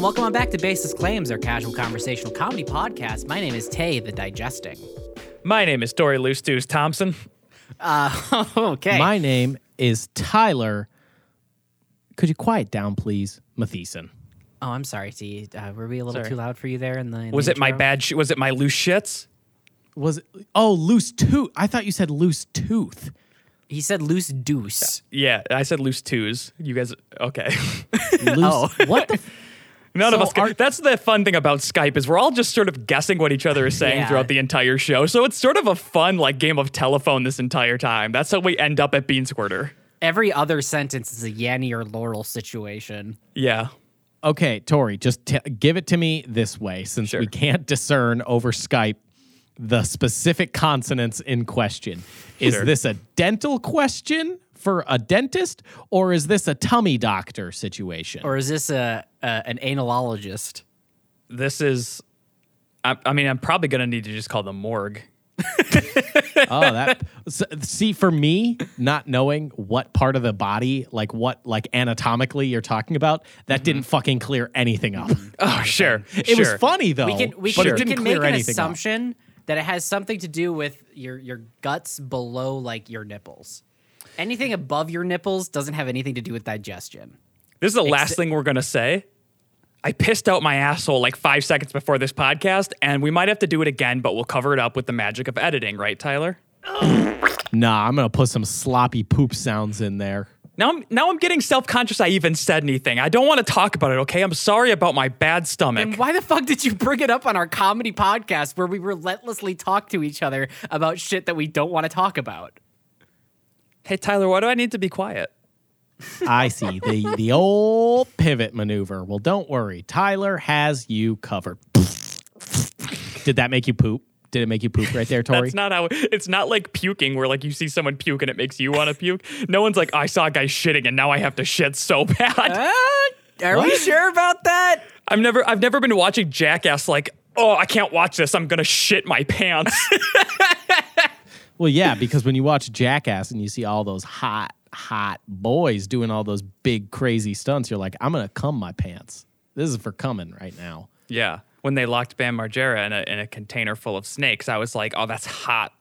and welcome on back to Basis Claims, our casual conversational comedy podcast. My name is Tay, the Digesting. My name is Dory Loose Stews Thompson. Uh, okay. My name is Tyler. Could you quiet down, please, Matheson? oh, I'm sorry, T. Uh, were we a little Sorry. too loud for you there? In the in the Was it my intro? bad? Sh- was it my loose shits? Was it? Oh, loose tooth. I thought you said loose tooth. He said loose deuce. Yeah, I said loose twos. You guys, okay? Loose. Oh. What the? F- None of us. Can, are- that's the fun thing about Skype is we're all just sort of guessing what each other is saying Yeah. throughout the entire show. So it's sort of a fun like game of telephone this entire time. That's how we end up at Bean Squirter. Every other sentence is a Yanny or Laurel situation. Yeah. okay, Tori, just t- give it to me this way, since Sure. we can't discern over Skype the specific consonants in question. Is Sure. this a dental question for a dentist, or is this a tummy doctor situation? Or is this a, a an analologist? This is. I, I mean, I'm probably gonna need to just call the morgue. oh, that see for me, not knowing what part of the body, like what, like anatomically you're talking about, that mm-hmm. didn't fucking clear anything up. Oh, sure. It was funny though, we can we but can, it we didn't can clear make an anything up. assumption that it has something to do with your your guts below like your nipples. Anything above your nipples doesn't have anything to do with digestion. This is the last Ex- thing we're gonna say. I pissed out my asshole like five seconds before this podcast, and we might have to do it again, but we'll cover it up with the magic of editing, right, Tyler? Nah, I'm gonna put some sloppy poop sounds in there. Now I'm now I'm getting self-conscious I even said anything. I don't want to talk about it, okay? I'm sorry about my bad stomach. And why the fuck did you bring it up on our comedy podcast where we relentlessly talk to each other about shit that we don't want to talk about? Hey Tyler, why do I need to be quiet? I see the the old pivot maneuver. Well, don't worry, Tyler has you covered. Did that make you poop? Did it make you poop right there, Tori? That's not how it's not like puking where like you see someone puke and it makes you want to puke. No one's like, I saw a guy shitting and now I have to shit so bad. Uh, are we sure about that? I've never I've never been watching Jackass like, oh, I can't watch this. I'm gonna shit my pants. Well, yeah, because when you watch Jackass and you see all those hot, hot boys doing all those big, crazy stunts, you're like, I'm gonna cum my pants. This is for coming right now. Yeah. When they locked Bam Margera in a, in a container full of snakes, I was like, oh, that's hot.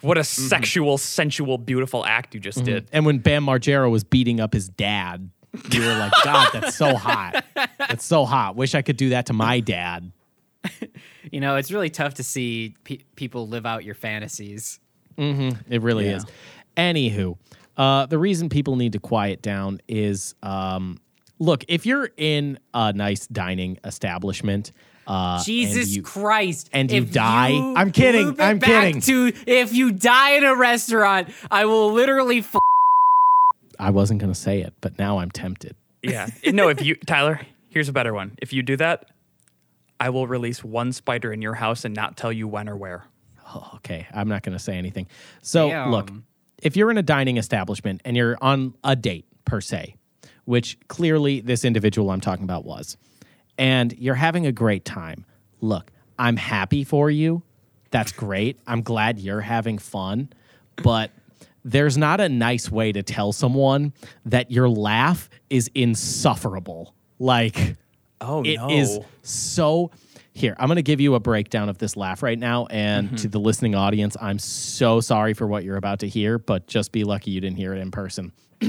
What a mm-hmm. sexual, sensual, beautiful act you just mm-hmm. did. And when Bam Margera was beating up his dad, you were like, God, that's so hot. That's so hot. Wish I could do that to my dad. You know, it's really tough to see pe- people live out your fantasies. It really Yeah. is. Anywho, uh, the reason people need to quiet down is um, look, if you're in a nice dining establishment, uh, and Jesus you- Christ. and you die- you I'm kidding, I'm back kidding. To, if you die in a restaurant, I will literally f- I wasn't going to say it, but now I'm tempted. Yeah. no, if you, Tyler, here's a better one. If you do that, I will release one spider in your house and not tell you when or where. Oh, okay, I'm not going to say anything. So, Damn. look, if you're in a dining establishment and you're on a date per se, which clearly this individual I'm talking about was, and you're having a great time, look, I'm happy for you. That's great. I'm glad you're having fun, but there's not a nice way to tell someone that your laugh is insufferable. Like, Oh, it is no. so. Here, I'm going to give you a breakdown of this laugh right now. And Mm-hmm. to the listening audience, I'm so sorry for what you're about to hear, but just be lucky you didn't hear it in person.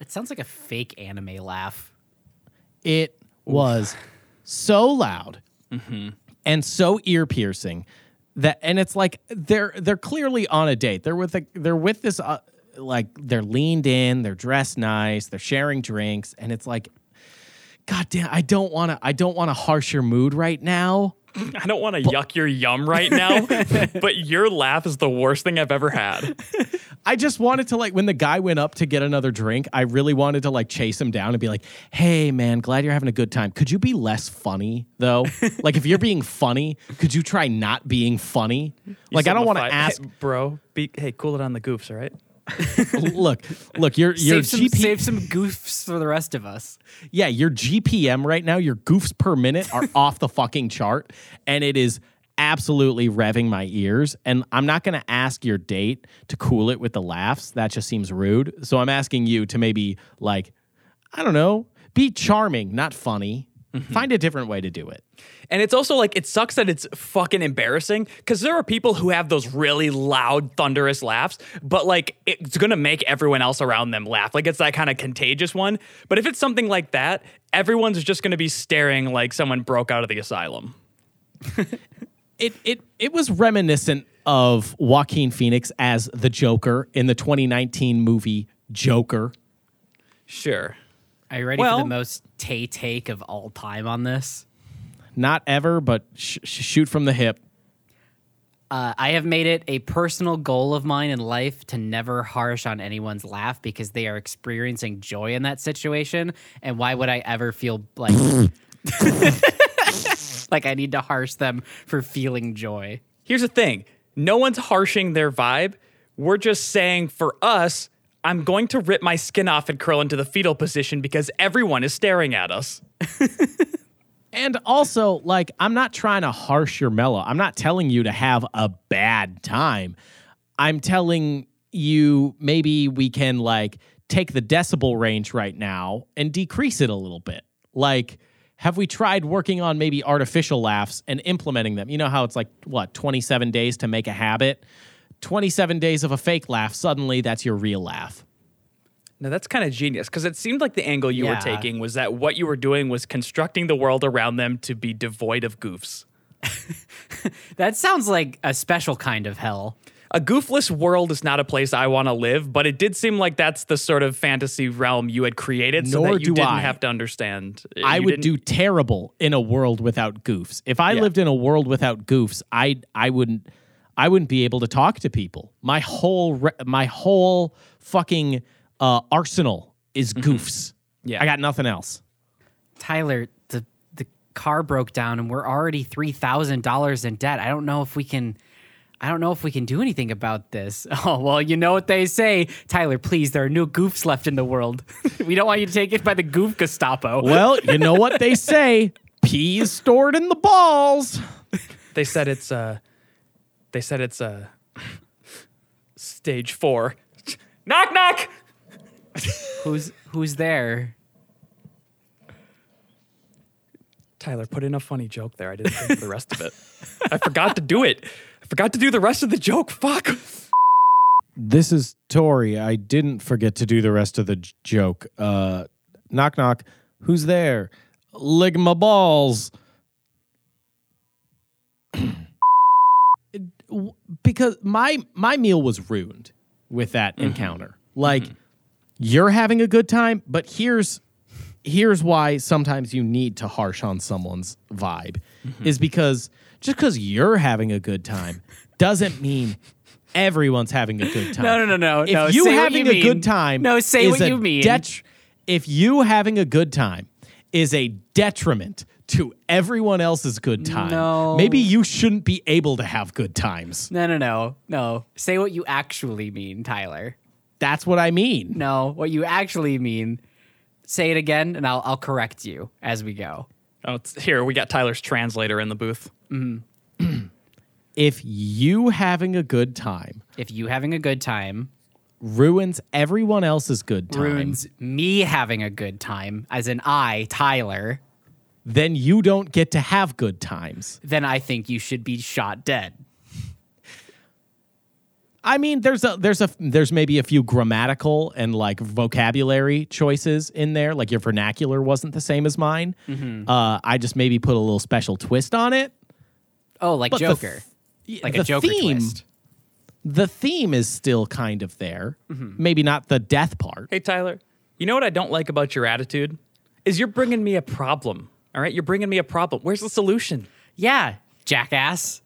It sounds like a fake anime laugh. It was so loud Mm-hmm. and so ear piercing that, and it's like they're they're clearly on a date. They're with a, they're with this uh, like they're leaned in, they're dressed nice, they're sharing drinks, and it's like, God damn, I don't want to I don't want to harsh your mood right now. I don't want to yuck your yum right now, but your laugh is the worst thing I've ever had. I just wanted to like when the guy went up to get another drink, I really wanted to like chase him down and be like, "Hey man, glad you're having a good time. Could you be less funny though? like if you're being funny, could you try not being funny? like I don't want to ask Hey, bro. Be, hey, cool it on the goofs, all right? look, look, your your Save some, GP save some goofs for the rest of us. Yeah, your GPM right now, your goofs per minute are off the fucking chart and it is absolutely revving my ears. And I'm not going to ask your date to cool it with the laughs. That just seems rude. So I'm asking you to maybe, like, I don't know, be charming, not funny. Mm-hmm. Find a different way to do it. And it's also like it sucks that it's fucking embarrassing because there are people who have those really loud, thunderous laughs, but like it's gonna make everyone else around them laugh. Like it's that kind of contagious one. But if it's something like that, everyone's just gonna be staring like someone broke out of the asylum. It it it was reminiscent of Joaquin Phoenix as the Joker in the 2019 movie Joker. Sure. Are you ready for the most Tay take of all time on this? Not ever, but sh- sh- shoot from the hip. Uh, I have made it a personal goal of mine in life to never harsh on anyone's laugh because they are experiencing joy in that situation. And why would I ever feel like like I need to harsh them for feeling joy? Here's the thing no one's harshing their vibe. We're just saying for us, I'm going to rip my skin off and curl into the fetal position because everyone is staring at us. And also, like, I'm not trying to harsh your mellow. I'm not telling you to have a bad time. I'm telling you maybe we can like take the decibel range right now and decrease it a little bit. Like, have we tried working on maybe artificial laughs and implementing them? You know how it's like, what, 27 days to make a habit? 27 days of a fake laugh, suddenly that's your real laugh. Now that's kind of genius because it seemed like the angle you Yeah. were taking was that what you were doing was constructing the world around them to be devoid of goofs. That sounds like a special kind of hell. A goofless world is not a place I want to live, but it did seem like that's the sort of fantasy realm you had created so Nor that you do didn't I. have to understand. I You would do terrible in a world without goofs. If I Yeah. lived in a world without goofs, I I wouldn't I wouldn't be able to talk to people. My whole re- my whole fucking uh, arsenal is goofs. Yeah. I got nothing else. Tyler, the the car broke down and we're already three thousand dollars in debt. I don't know if we can I don't know if we can do anything about this. Oh well, you know what they say, Tyler. Please, there are no goofs left in the world. we don't want you to take it by the goof Gestapo. Well, you know what they say: pee is stored in the balls. They said it's uh they said it's uh stage 4. knock knock. Who's who's there? Tyler, put in a funny joke there. I didn't think of the rest of it. I forgot to do it. I forgot to do the rest of the joke. Fuck. This is Tori. I didn't forget to do the rest of the j- joke. Uh, knock knock. Who's there? Lick my balls. Because my my meal was ruined with that mm-hmm. encounter. Like mm-hmm. you're having a good time, but here's here's why sometimes you need to harsh on someone's vibe mm-hmm. is because just because you're having a good time doesn't mean everyone's having a good time. No, no, no, no, If no. you having you a mean. good time, No, say is what a you mean. det- if you having a good time is a detriment to everyone else's good time, No. maybe you shouldn't be able to have good times. No, no, no, no. Say what you actually mean, Tyler. That's what I mean. No, what you actually mean. Say it again, and I'll I'll correct you as we go. Oh, it's, here we got Tyler's translator in the booth. Mm-hmm. If you having a good time If you having a good time ruins everyone else's good time, ruins me having a good time, as an I, Tyler, then you don't get to have good times. then I think you should be shot dead. I mean, there's a there's a there's maybe a few grammatical and like vocabulary choices in there. Like your vernacular wasn't the same as mine. Mm-hmm. Uh, I just maybe put a little special twist on it. Oh, like But the Joker, th- like the a Joker theme, twist. The theme is still kind of there. Mm-hmm. Maybe not the death part. Hey, Tyler, you know what I don't like about your attitude? Is you're bringing me a problem. All right? You're bringing me a problem. Where's the solution? Yeah, jackass.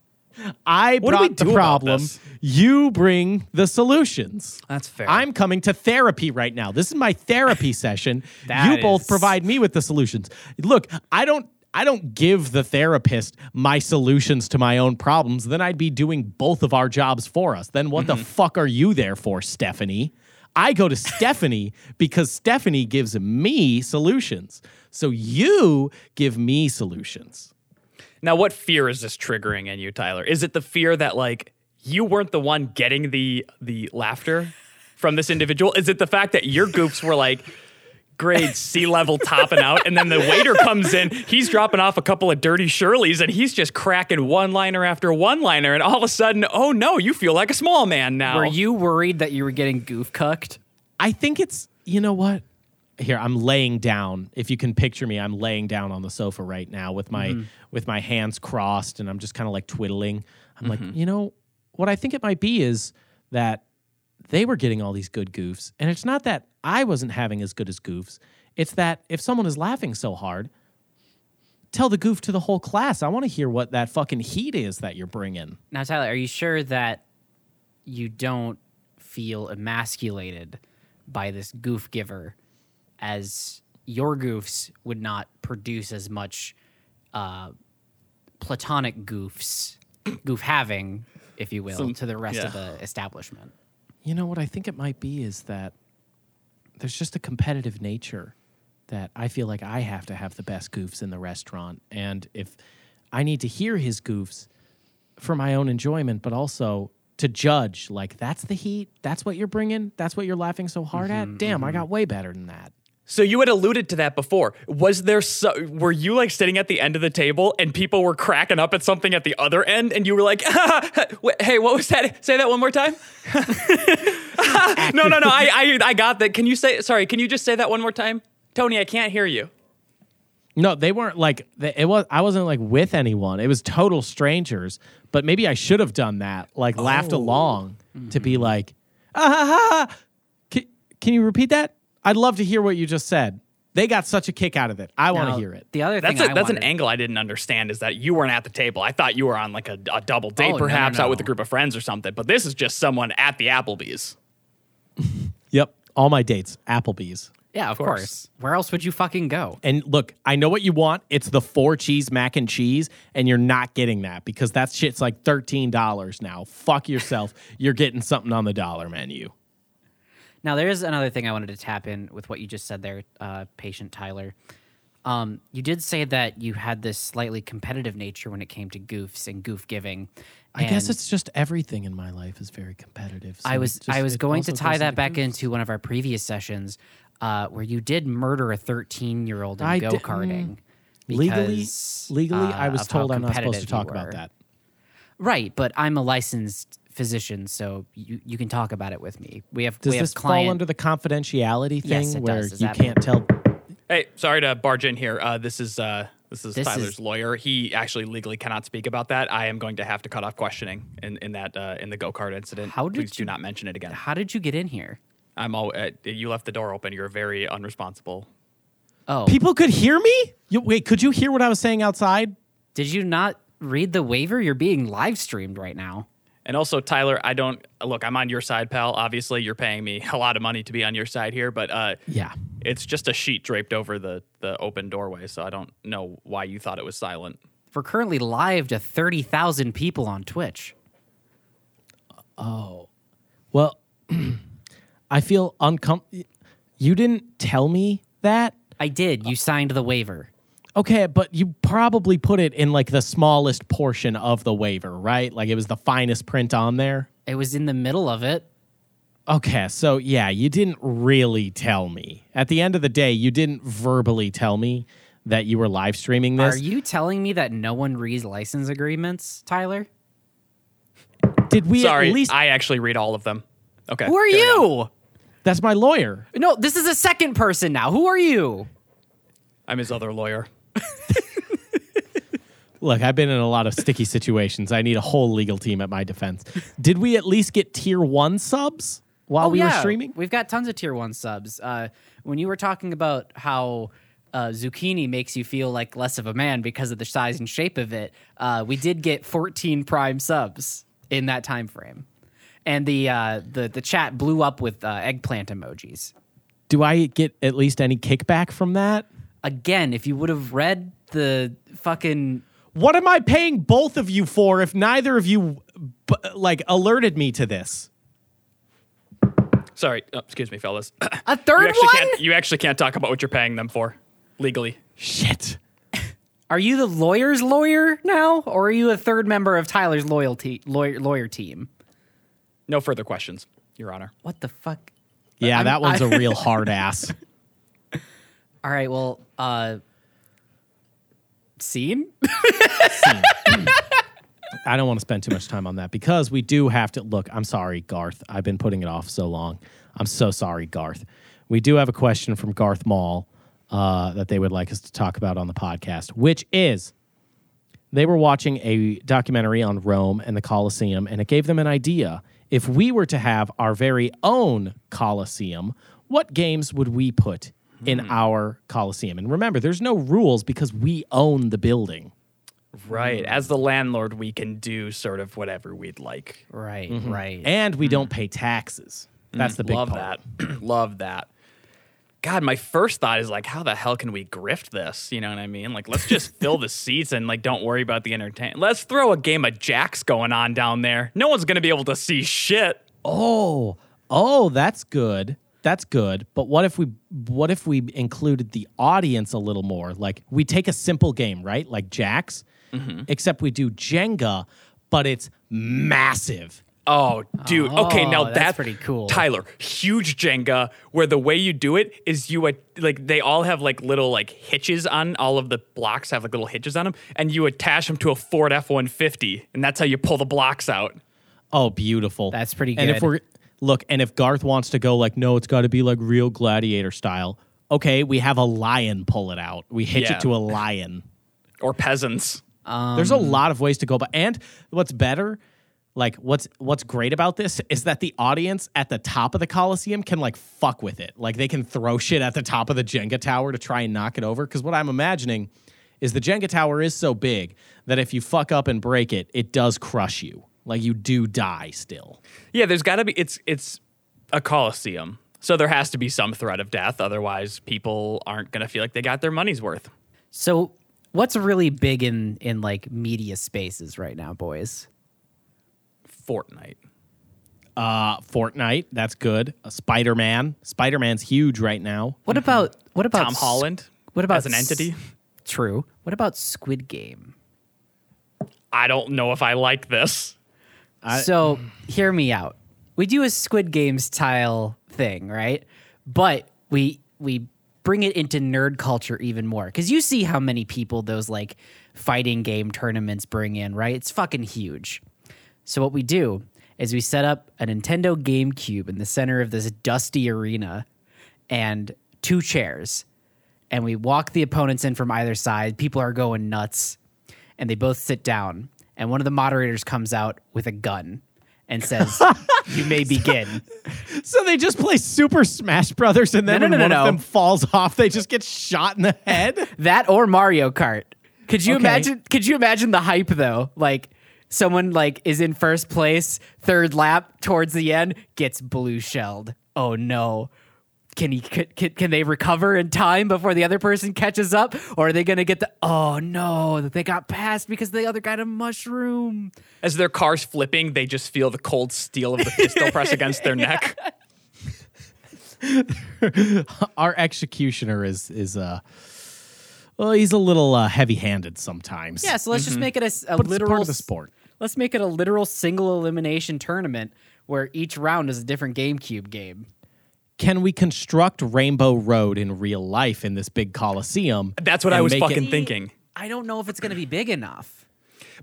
I What brought the problem. You bring the solutions. That's fair. I'm coming to therapy right now. This is my therapy session. You both is- provide me with the solutions. Look, I don't I don't give the therapist my solutions to my own problems. Then I'd be doing both of our jobs for us. Then what the mm-hmm. fuck are you there for, Stephanie? I go to Stephanie because Stephanie gives me solutions. So you give me solutions. Now, what fear is this triggering in you, Tyler? Is it the fear that like you weren't the one getting the the laughter from this individual? Is it the fact that your goofs were like grade C level topping out, and then the waiter comes in, he's dropping off a couple of dirty Shirleys, and he's just cracking one liner after one liner, and all of a sudden, oh no, you feel like a small man now. Were you worried that you were getting goof cucked? I think it's you know what. Here I'm laying down. If you can picture me, I'm laying down on the sofa right now with my mm-hmm. with my hands crossed, and I'm just kind of like twiddling. I'm like, mm-hmm. you know, what I think it might be is that they were getting all these good goofs, and it's not that I wasn't having as good as goofs. It's that if someone is laughing so hard, tell the goof to the whole class. I want to hear what that fucking heat is that you're bringing. Now, Tyler, are you sure that you don't feel emasculated by this goof giver as your goofs would not produce as much uh, platonic goofs, goof having, if you will, Some- to the rest of the establishment? You know what I think it might be is that there's just a competitive nature that I feel like I have to have the best goofs in the restaurant. And if I need to hear his goofs for my own enjoyment, but also to judge, like, that's the heat, that's what you're bringing, that's what you're laughing so hard at. Mm-hmm, Damn, I mm-hmm. got way better than that. So you had alluded to that before. Was there so were you like sitting at the end of the table and people were cracking up at something at the other end and you were like, "Wait, "Hey, what was that? Say that one more time?" no, no, no. I, I I got that. Can you say sorry, can you just say that one more time? Tony, I can't hear you. No, they weren't like it was. I wasn't like with anyone. It was total strangers. But maybe I should have done that. Like laughed along to be like, ah, ha, ha, ha. Can, can you repeat that? I'd love to hear what you just said. They got such a kick out of it. I want to hear it. The other That's thing a, I that's an angle I didn't understand is that you weren't at the table. I thought you were on like a, a double date, Oh, no, no, perhaps out with a group of friends or something. But this is just someone at the Applebee's. Yep, all my dates, Applebee's. Yeah, of course. course. Where else would you fucking go? And look, I know what you want. It's the four cheese mac and cheese, and you're not getting that because that shit's like thirteen dollars now. Fuck yourself. you're getting something on the dollar menu. Now, there's another thing I wanted to tap in with what you just said there, uh, patient Tyler. Um, you did say that you had this slightly competitive nature when it came to goofs and goof giving. I guess it's just everything in my life is very competitive. so I was just- I was going to tie that back into one of our previous sessions, uh, where you did murder a 13 year old in I go karting. legally. because, Legally, I uh, was told I'm not supposed to talk about that. Right, but I'm a licensed physician, so you, you can talk about it with me. We have Does we this client. fall under the confidentiality thing Yes, where does. Is you can't tell? Hey, sorry to barge in here. Uh, this is uh, this is This Tyler's is- lawyer. He actually legally cannot speak about that. I am going to have to cut off questioning in, in that uh, in the go kart incident. How did Please do not mention it again. How did you get in here? I'm all. Uh, you left the door open. You're very unresponsible. Oh, People could hear me. You, wait, could you hear what I was saying outside? did you not read the waiver? You're being live streamed right now. And also, Tyler, I don't look. I'm on your side, pal. Obviously, you're paying me a lot of money to be on your side here, but uh, Yeah. It's just a sheet draped over the the open doorway. So I don't know why you thought it was silent. We're currently live to 30,000 people on Twitch. Oh, well, I feel uncomfortable. You didn't tell me that. I did. You signed the waiver. Okay, but you probably put it in like the smallest portion of the waiver, right? Like it was the finest print on there. It was in the middle of it. Okay, so yeah, you didn't really tell me. At the end of the day, you didn't verbally tell me that you were live streaming this. Are you telling me that no one reads license agreements, Tyler? Did we Sorry, at least I actually read all of them. Okay. Who are you? That's my lawyer. No, this is a second person now. Who are you? I'm his other lawyer. Look, I've been in a lot of sticky situations. I need a whole legal team at my defense. Did we at least get tier 1 subs while we were streaming? We've got tons of tier one subs. Uh, when you were talking about how uh, zucchini makes you feel like less of a man because of the size and shape of it, uh, we did get 14 prime subs in that time frame, and the uh, the the chat blew up with uh, eggplant emojis. Do I get at least any kickback from that? Again, if you would have read the fucking What am I paying both of you for if neither of you b- like alerted me to this? Sorry, oh, excuse me, fellas. a you third actually one. can't. You actually can't talk about what you're paying them for legally. Shit. Are you the lawyer's lawyer now, or are you a third member of Tyler's loyalty lawyer lawyer team? No further questions, Your Honor. What the fuck? Yeah, I'm- that one's I- a real hard ass. All right, well, uh, scene. I don't want to spend too much time on that because we do have to look. I'm sorry, Garth. I've been putting it off so long. I'm so sorry, Garth. We do have a question from Garth Mall uh, that they would like us to talk about on the podcast, which is they were watching a documentary on Rome and the Colosseum, and it gave them an idea. If we were to have our very own Colosseum, what games would we put in our Colosseum? And remember, there's no rules because we own the building. Right. As the landlord, we can do sort of whatever we'd like. Right, mm-hmm. right. and we don't mm. pay taxes. Mm-hmm. That's the big Love part. that. Love that. God, my first thought is like, how the hell can we grift this? You know what I mean? Like, let's just fill the seats and like, don't worry about the entertainment. Let's throw a game of jacks going on down there. No one's gonna be able to see shit. Oh, oh, that's good. That's good. But what if we what if we included the audience a little more? Like we take a simple game, right? Like Jacks, except we do Jenga, but it's massive. Oh, dude. okay, now Oh, that's that's pretty cool. Tyler, huge Jenga, where the way you do it is you uh, like they all have like little like hitches on all of the blocks have like little hitches on them, and you attach them to a Ford F one fifty, and that's how you pull the blocks out. Oh, beautiful. That's pretty And if good. we're look, and if Garth wants to go like, no, it's got to be like real gladiator style. Okay, we have a lion pull it out. We hitch Yeah. it to a lion. Or peasants. There's a um, lot of ways to go but and what's better, like what's what's great about this is that the audience at the top of the Coliseum can like fuck with it. Like they can throw shit at the top of the Jenga tower to try and knock it over. Cause what I'm imagining is the Jenga tower is so big that if you fuck up and break it, it does crush you. Like you do die still. Yeah, there's got to be. It's it's a coliseum, so there has to be some threat of death. Otherwise, people aren't gonna feel like they got their money's worth. So, what's really big in in like media spaces right now, boys? Fortnite. Uh Fortnite, that's good. Uh, Spider-Man. Spider-Man's huge right now. What about what about Tom s- Holland. What about as an s- entity? True. What about Squid Game? I don't know if I like this. so, hear me out. We do a Squid Game style thing, right? But we we bring it into nerd culture even more cuz you see how many people those like fighting game tournaments bring in, right? It's fucking huge. So what we do is we set up a Nintendo GameCube in the center of this dusty arena and two chairs. And we walk the opponents in from either side. People are going nuts. And they both sit down. And one of the moderators comes out with a gun and says, You may begin. So they just play Super Smash Brothers and then No, no, when no, one no, of them falls off, they just get shot in the head? That or Mario Kart. Could you Okay. imagine could you imagine the hype though? Like someone like is in first place, third lap towards the end, gets blue shelled. Oh no. Can he can, can they recover in time before the other person catches up or are they going to get the Oh no, that they got passed because the other got a mushroom. As their car's flipping, they just feel the cold steel of the pistol press against their neck. Our executioner is is uh well, he's a little uh, heavy-handed sometimes. Yeah, so let's just make it a But it's literal part of the sport. Let's make it a literal single elimination tournament where each round is a different GameCube game. Can we construct Rainbow Road in real life in this big coliseum? That's what I was fucking it- thinking. I don't know if it's going to be big enough.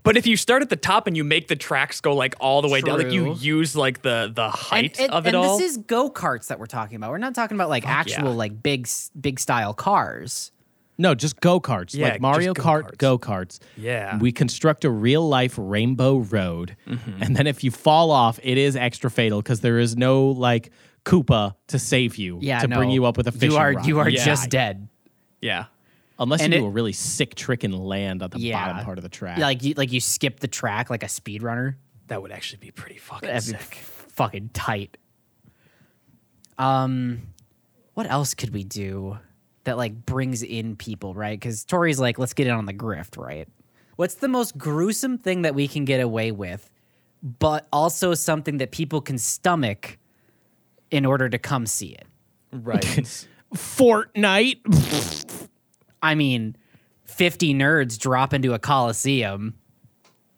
But if you start at the top and you make the tracks go like all the way down, like you use like the the height and, and- of it and all. this is go karts that we're talking about. We're not talking about like actual yeah. like big big style cars. No, just go karts, Yeah, like Mario Kart go-karts. go karts. Yeah. we construct a real life rainbow road, Mm-hmm. and then if you fall off, it is extra fatal because there is no like Koopa to save you Yeah, to bring you up with a fishing You are rod. you are Yeah. just dead. yeah. unless and you do a really sick trick and land at the Yeah, bottom part of the track. Like you like you skip the track like a speedrunner. That would actually be pretty fucking That'd be sick. fucking tight. Um, what else could we do that like brings in people, right? Because Tori's like, let's get in on the grift, right? What's the most gruesome thing that we can get away with, but also something that people can stomach in order to come see it? Right. Fortnite. I mean, 50 nerds drop into a coliseum,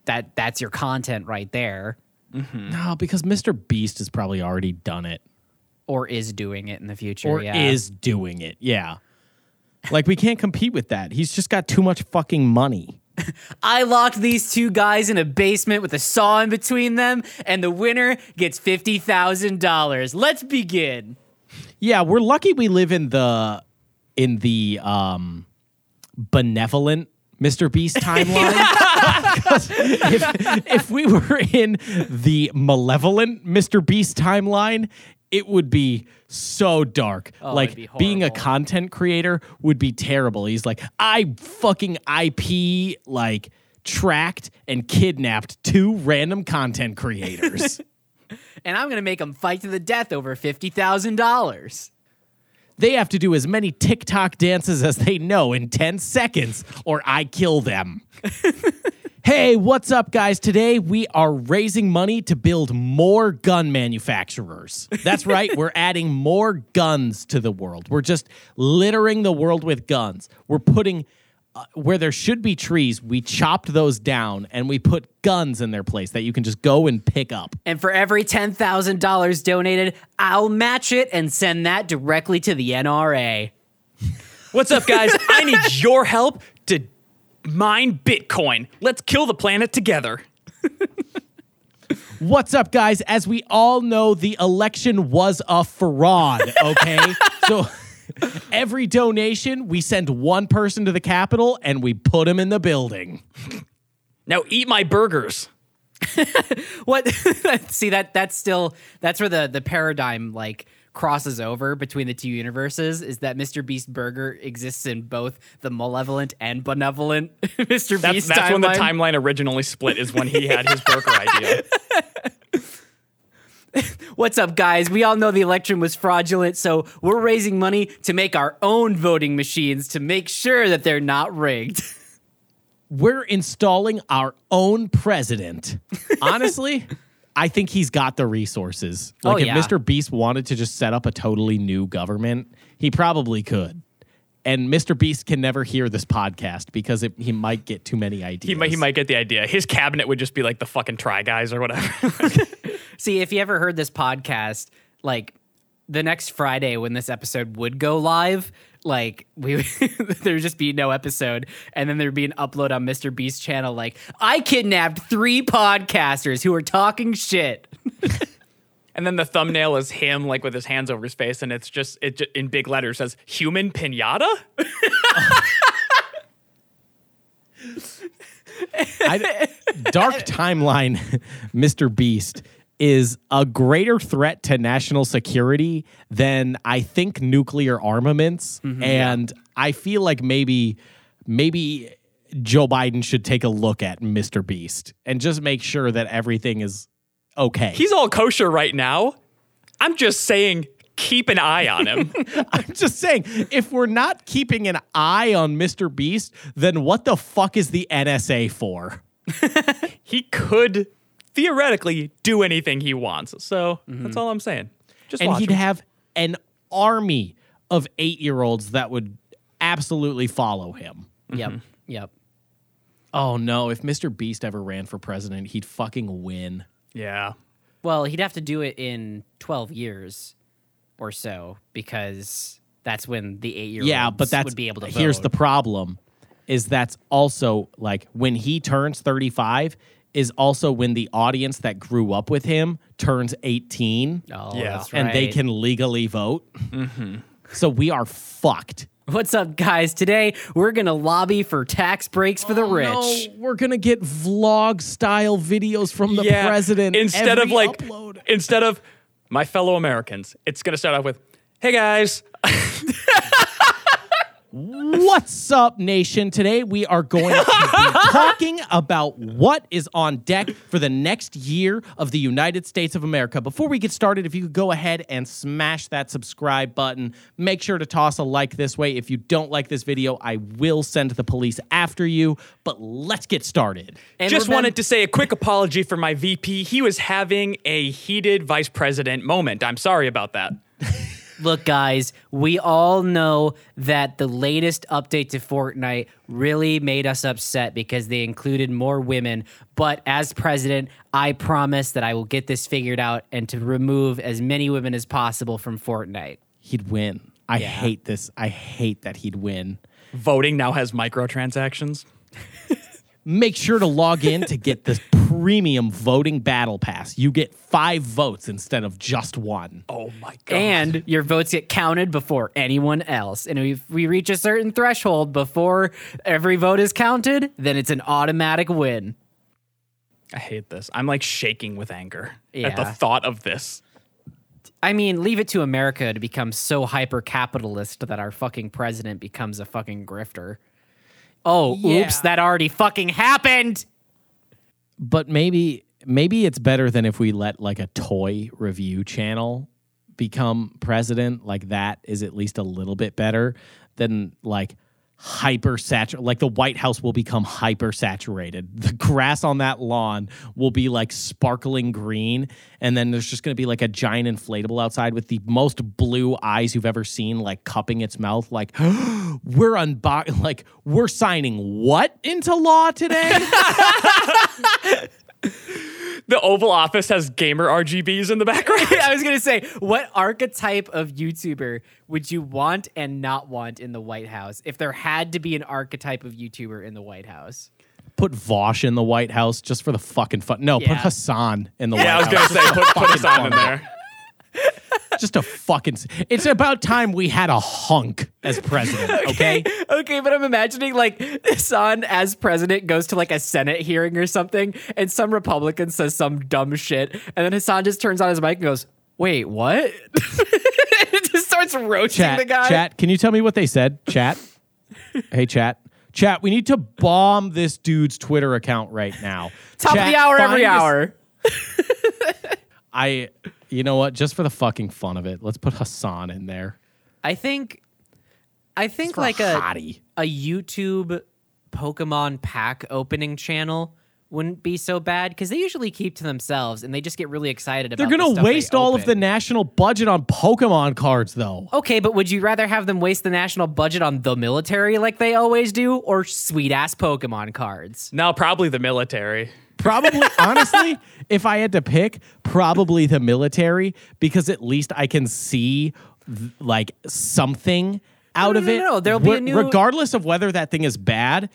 that that's your content right there. Mm-hmm. No, because Mr. Beast has probably already done it Or is doing it in the future. or yeah. is doing it. Yeah. Like we can't compete with that. He's just got too much fucking money. I locked these two guys in a basement with a saw in between them, and the winner gets fifty thousand dollars. Let's begin. Yeah, we're lucky we live in the in the um benevolent Mr. Beast timeline. if, if we were in the malevolent Mr. Beast timeline, it would be so dark. Oh, like be being a content creator would be terrible. He's like, I fucking IP like tracked and kidnapped two random content creators. And I'm gonna make them fight to the death over fifty thousand dollars. They have to do as many TikTok dances as they know in 10 seconds, or I kill them. hey, what's up, guys? Today we are raising money to build more gun manufacturers. That's right, we're adding more guns to the world. We're just littering the world with guns. We're putting. Uh, where there should be trees, we chopped those down and we put guns in their place that you can just go and pick up. And for every ten thousand dollars donated, I'll match it and send that directly to the NRA. What's up, guys? I need your help to mine Bitcoin. Let's kill the planet together. What's up, guys? As we all know, the election was a fraud, okay? so every donation, we send one person to the Capitol and we put him in the building. Now eat my burgers. What? See that? That's still that's where the the paradigm like crosses over between the two universes. Is that Mr. Beast Burger exists in both the malevolent and benevolent Mr. That's, Beast that's when the timeline? timeline originally split, is when he had his burger idea. What's up, guys? We all know the election was fraudulent, so we're raising money to make our own voting machines to make sure that they're not rigged. We're installing our own president. Honestly, I think he's got the resources. Oh, like Oh, if yeah. Mr. Beast wanted to just set up a totally new government, he probably could. And Mr. Beast can never hear this podcast because it, he might get too many ideas. He might, he might get the idea. His cabinet would just be like the fucking Try Guys or whatever. See, if you ever heard this podcast, like the next Friday when this episode would go live, like we there'd just be no episode, and then there'd be an upload on Mr. Beast's channel. Like, I kidnapped three podcasters who are talking shit. and then the thumbnail is him like with his hands over his face, and it's just it ju- in big letters says "human pinata." I, Dark Timeline, Mr. Beast is a greater threat to national security than I think nuclear armaments, mm-hmm. and I feel like maybe maybe Joe Biden should take a look at Mr. Beast and just make sure that everything is okay. He's all kosher right now. I'm just saying, keep an eye on him. I'm just saying, if we're not keeping an eye on Mr. Beast, then what the fuck is the NSA for? he could theoretically do anything he wants. So mm-hmm. that's all I'm saying. Just and watch he'd him. have an army of eight year olds that would absolutely follow him. Mm-hmm. Yep, yep. Oh no, if Mr. Beast ever ran for president, he'd fucking win. yeah. Well, he'd have to do it in twelve years or so because that's when the eight year olds Yeah, but that's would be able to. here's the problem is that's also like when he turns 35 is also when the audience that grew up with him turns 18 Oh, Yeah. that's and they can legally vote. Mm-hmm. So we are fucked. What's up, guys? Today we're gonna lobby for tax breaks for the rich. Oh, No, we're gonna get vlog style videos from the yeah. president instead of like upload. instead of my fellow Americans. It's gonna start off with, "Hey guys, What's up, nation? Today we are going to be talking about what is on deck for the next year of the United States of America. Before we get started, if you could go ahead and smash that subscribe button, make sure to toss a like this way. If you don't like this video, I will send the police after you. But let's get started. And just wanted to say a quick apology for my VP. He was having a heated vice president moment. I'm sorry about that." Look, guys, we all know that the latest update to Fortnite really made us upset because they included more women. But as president, I promise that I will get this figured out and to remove as many women as possible from Fortnite. He'd win. I hate this. I hate that he'd win. Voting now has microtransactions. Make sure to log in to get this premium voting battle pass. You get five votes instead of just one. Oh my god. And your votes get counted before anyone else. And if we reach a certain threshold before every vote is counted, then it's an automatic win. I hate this. I'm like shaking with anger at the thought of this. I mean, leave it to America to become so hyper capitalist that our fucking president becomes a fucking grifter. Oh, Yeah. oops, that already fucking happened. But maybe maybe it's better than if we let like a toy review channel become president. Like that is at least a little bit better than like hyper saturated. Like the White House will become hyper saturated. The grass on that lawn will be like sparkling green, and then there's just going to be like a giant inflatable outside with the most blue eyes you've ever seen, like cupping its mouth. Like we're unbo- like we're signing what into law today? The Oval Office has gamer RGBs in the background. I was gonna say, what archetype of YouTuber would you want and not want in the White House if there had to be an archetype of YouTuber in the White House? put Vaush in the White House just for the fucking fun. No, put Hassan in the yeah, White House. Yeah, I was White gonna say put, put Hassan in there. Just a fucking. It's about time we had a hunk as president. Okay. Okay, but I'm imagining like Hassan as president goes to like a Senate hearing or something, and some Republican says some dumb shit, and then Hassan just turns on his mic and goes, "Wait, what?" It just starts roasting chat, the guy. chat. Can you tell me what they said? Chat. hey, chat. Chat. We need to bomb this dude's Twitter account right now. Top Chat, of the hour, every this- hour. I. You know what? Just for the fucking fun of it, let's put Hassan in there. I think, I think like a a hottie. a YouTube Pokemon pack opening channel wouldn't be so bad because they usually keep to themselves and they just get really excited about. They're gonna stuff they waste all of the national budget on Pokemon cards, though. Okay, but would you rather have them waste the national budget on the military like they always do, or sweet ass Pokemon cards? No, probably the military. Probably, honestly, if I had to pick, probably the military because at least I can see th- like something out no, of no, it. no, there'll be a new- regardless of whether that thing is bad.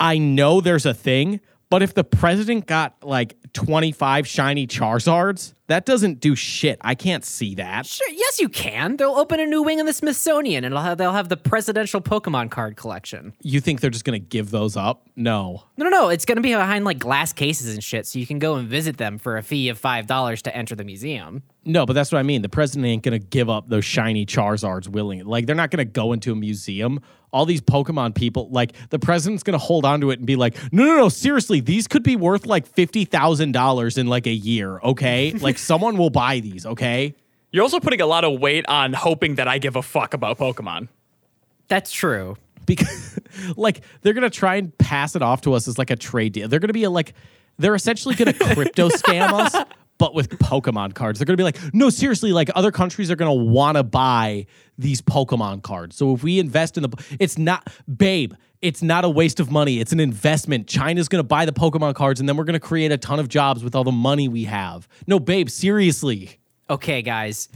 I know there's a thing, but if the president got like 25 shiny Charizards, that doesn't do shit. I can't see that. Sure, yes, you can. They'll open a new wing in the Smithsonian, and have, they'll have the presidential Pokemon card collection. You think they're just gonna give those up? No. No, no, no. It's going to be behind like glass cases and shit, so you can go and visit them for a fee of five dollars to enter the museum. No, but that's what I mean. The president ain't gonna give up those shiny Charizards willingly. Like they're not gonna go into a museum. All these Pokemon people, like the president's gonna hold on to it and be like, no, no, no, seriously, these could be worth like fifty thousand dollars in like a year. Okay, like someone will buy these. Okay, You're also putting a lot of weight on hoping that I give a fuck about Pokemon. That's true. because like they're gonna try and pass it off to us as like a trade deal. They're gonna be a, like, they're essentially gonna crypto scam us. But with Pokemon cards, they're gonna be like, no, seriously, like other countries are gonna wanna buy these Pokemon cards. So if we invest in the, it's not, babe, it's not a waste of money. It's an investment. China's gonna buy the Pokemon cards and then we're gonna create a ton of jobs with all the money we have. No, babe, seriously. Okay, guys.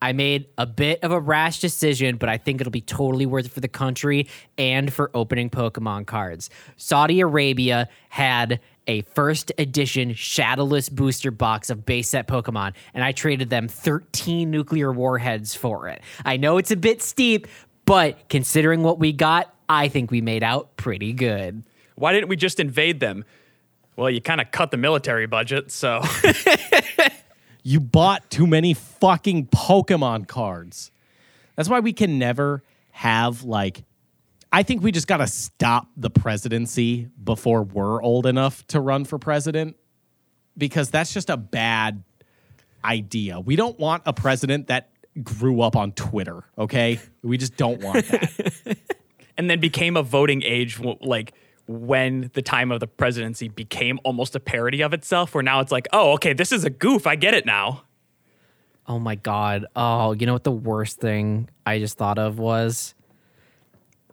I made a bit of a rash decision, but I think it'll be totally worth it for the country and for opening Pokemon cards. Saudi Arabia had a first edition shadowless booster box of base set Pokemon, and I traded them 13 nuclear warheads for it. I know it's a bit steep, but considering what we got, I think we made out pretty good. Why didn't we just invade them? Well, you kind of cut the military budget, so You bought too many fucking Pokemon cards. That's why we can never have like I think we just got to stop the presidency before we're old enough to run for president because that's just a bad idea. We don't want a president that grew up on Twitter, okay? We just don't want that. and then became a voting age like when the time of the presidency became almost a parody of itself where now it's like oh okay this is a goof i get it now Oh my god. Oh, you know what the worst thing I just thought of was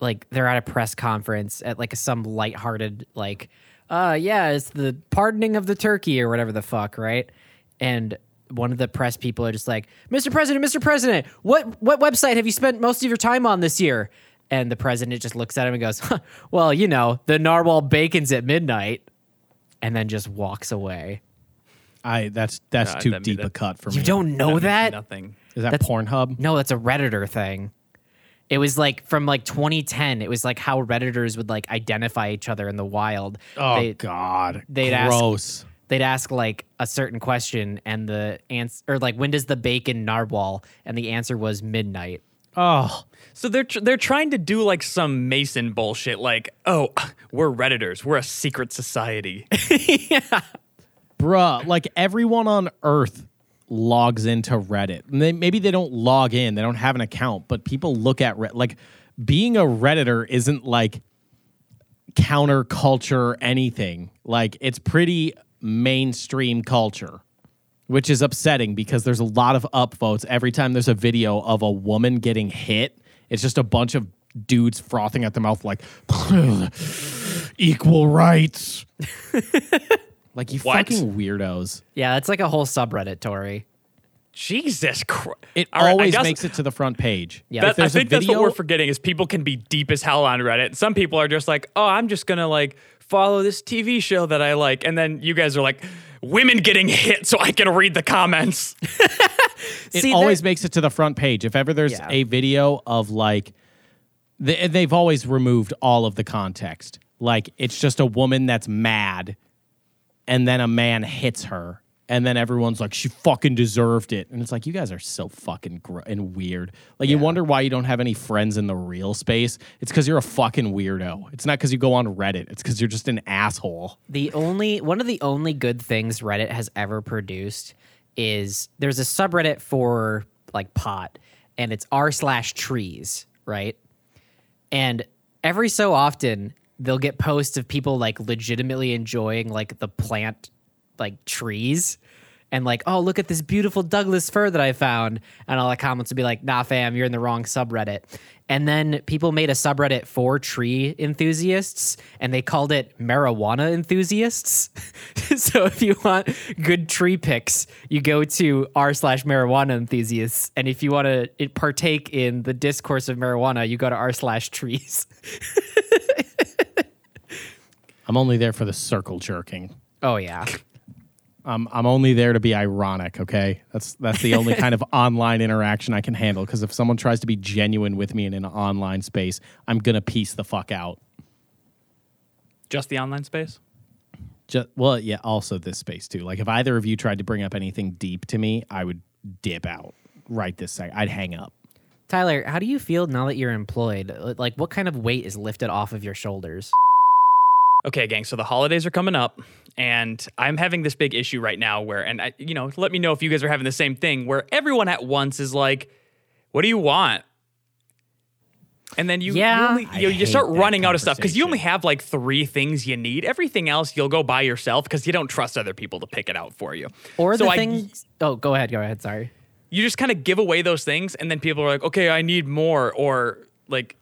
like they're at a press conference at like some lighthearted like uh yeah, it's the pardoning of the turkey or whatever the fuck, right? And one of the press people are just like, "Mr. President, Mr. President, what what website have you spent most of your time on this year?" And the president just looks at him and goes, huh, "Well, you know, the narwhal bacon's at midnight." And then just walks away. I that's that's God, too that- deep that- a cut for me. You don't know means that? Nothing. Is that that's- Pornhub? No, that's a Redditor thing. It was like from like 2010. It was like how Redditors would like identify each other in the wild. Oh They- God, they'd ask- gross. They'd ask like a certain question, and the answer, or like, when does the bacon narwhal? And the answer was midnight. Oh, So they're tr- they're trying to do like some Mason bullshit, like, oh, we're redditors, we're a secret society. yeah. bruh, like everyone on Earth logs into Reddit. And they, maybe they don't log in, they don't have an account, but people look at Reddit. Like being a Redditor isn't like counterculture anything. Like it's pretty mainstream culture, which is upsetting because there's a lot of upvotes every time there's a video of a woman getting hit. It's just a bunch of dudes frothing at the mouth like equal rights. like you What? fucking weirdos. Yeah, that's like a whole subreddit, Tori. Jesus Christ! It All right, I always guess- makes it to the front page. Yeah. That- If I there's a think that's what we're forgetting is people can be deep as hell on Reddit. Some people are just like, oh, I'm just gonna like follow this TV show that I like, and then you guys are like, women getting hit, so I can read the comments. it See, always there- makes it to the front page. If ever there's Yeah. a video of like, they, they've always removed all of the context. Like it's just a woman that's mad, and then a man hits her, and then everyone's like, she fucking deserved it, and it's like you guys are so fucking gr- and weird. Like you wonder why you don't have any friends in the real space. It's because you're a fucking weirdo. It's not because you go on Reddit. It's because you're just an asshole. The only one of the only good things Reddit has ever produced is there's a subreddit for like pot, and it's r slash trees, right? And every so often they'll get posts of people like legitimately enjoying like the plant like trees and like, oh, look at this beautiful Douglas fir that I found. And all the comments would be like, nah, fam, you're in the wrong subreddit. And then people made a subreddit for tree enthusiasts and they called it marijuana enthusiasts. so if you want good tree pics, you go to r slash marijuana enthusiasts. And if you want to partake in the discourse of marijuana, you go to r slash trees. I'm only there for the circle jerking. Oh, yeah. I'm I'm only there to be ironic, okay? That's that's the only kind of online interaction I can handle because if someone tries to be genuine with me in an online space, I'm going to piece the fuck out. Just the online space. Just well, yeah, also this space too. Like if either of you tried to bring up anything deep to me, I would dip out right this second. I'd hang up. Tyler, how do you feel now that you're employed? Like, what kind of weight is lifted off of your shoulders? Okay, gang. So the holidays are coming up, and I'm having this big issue right now where, and I, you know, let me know if you guys are having the same thing where everyone at once is like, "What do you want?" And then you, Yeah. you, only, you, you start running out of stuff because you only have like three things you need. Everything else you'll go buy yourself because you don't trust other people to pick it out for you. Or So the I- things. Oh, go ahead. Go ahead. Sorry. you just kind of give away those things, and then people are like, "Okay, I need more," or like